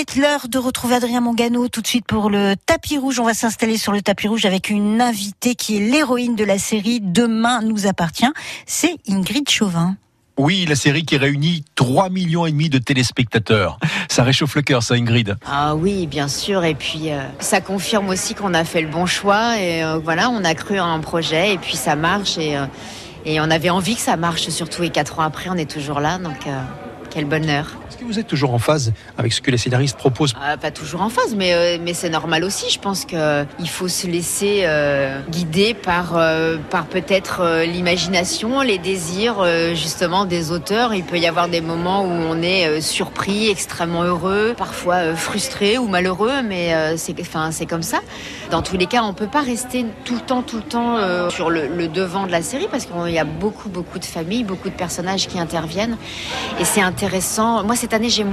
est l'heure de retrouver Adrien Mongano tout de suite pour le tapis rouge. On va s'installer sur le tapis rouge avec une invitée qui est l'héroïne de la série Demain nous appartient. C'est Ingrid Chauvin. Oui, la série qui réunit 3 millions et demi de téléspectateurs. Ça réchauffe le cœur, ça, Ingrid. Ah oui, bien sûr. Et puis, euh, ça confirme aussi qu'on a fait le bon choix. Et euh, voilà, on a cru à un projet et puis ça marche. Et, euh, et on avait envie que ça marche surtout. Et quatre ans après, on est toujours là. Donc, euh, quel bonheur. Est-ce que vous êtes toujours en phase avec ce que les scénaristes proposent Ah, pas toujours en phase, mais, euh, mais c'est normal aussi. Je pense qu'il faut se laisser euh, guider par, euh, par peut-être euh, l'imagination, les désirs euh, justement des auteurs. Il peut y avoir des moments où on est euh, surpris, extrêmement heureux, parfois euh, frustré ou malheureux, mais euh, c'est enfin, comme ça. Dans tous les cas, on peut pas rester tout le temps, tout le temps euh, sur le, le devant de la série parce qu'il y a beaucoup, beaucoup de familles, beaucoup de personnages qui interviennent et c'est intéressant. Moi, cette année, j'ai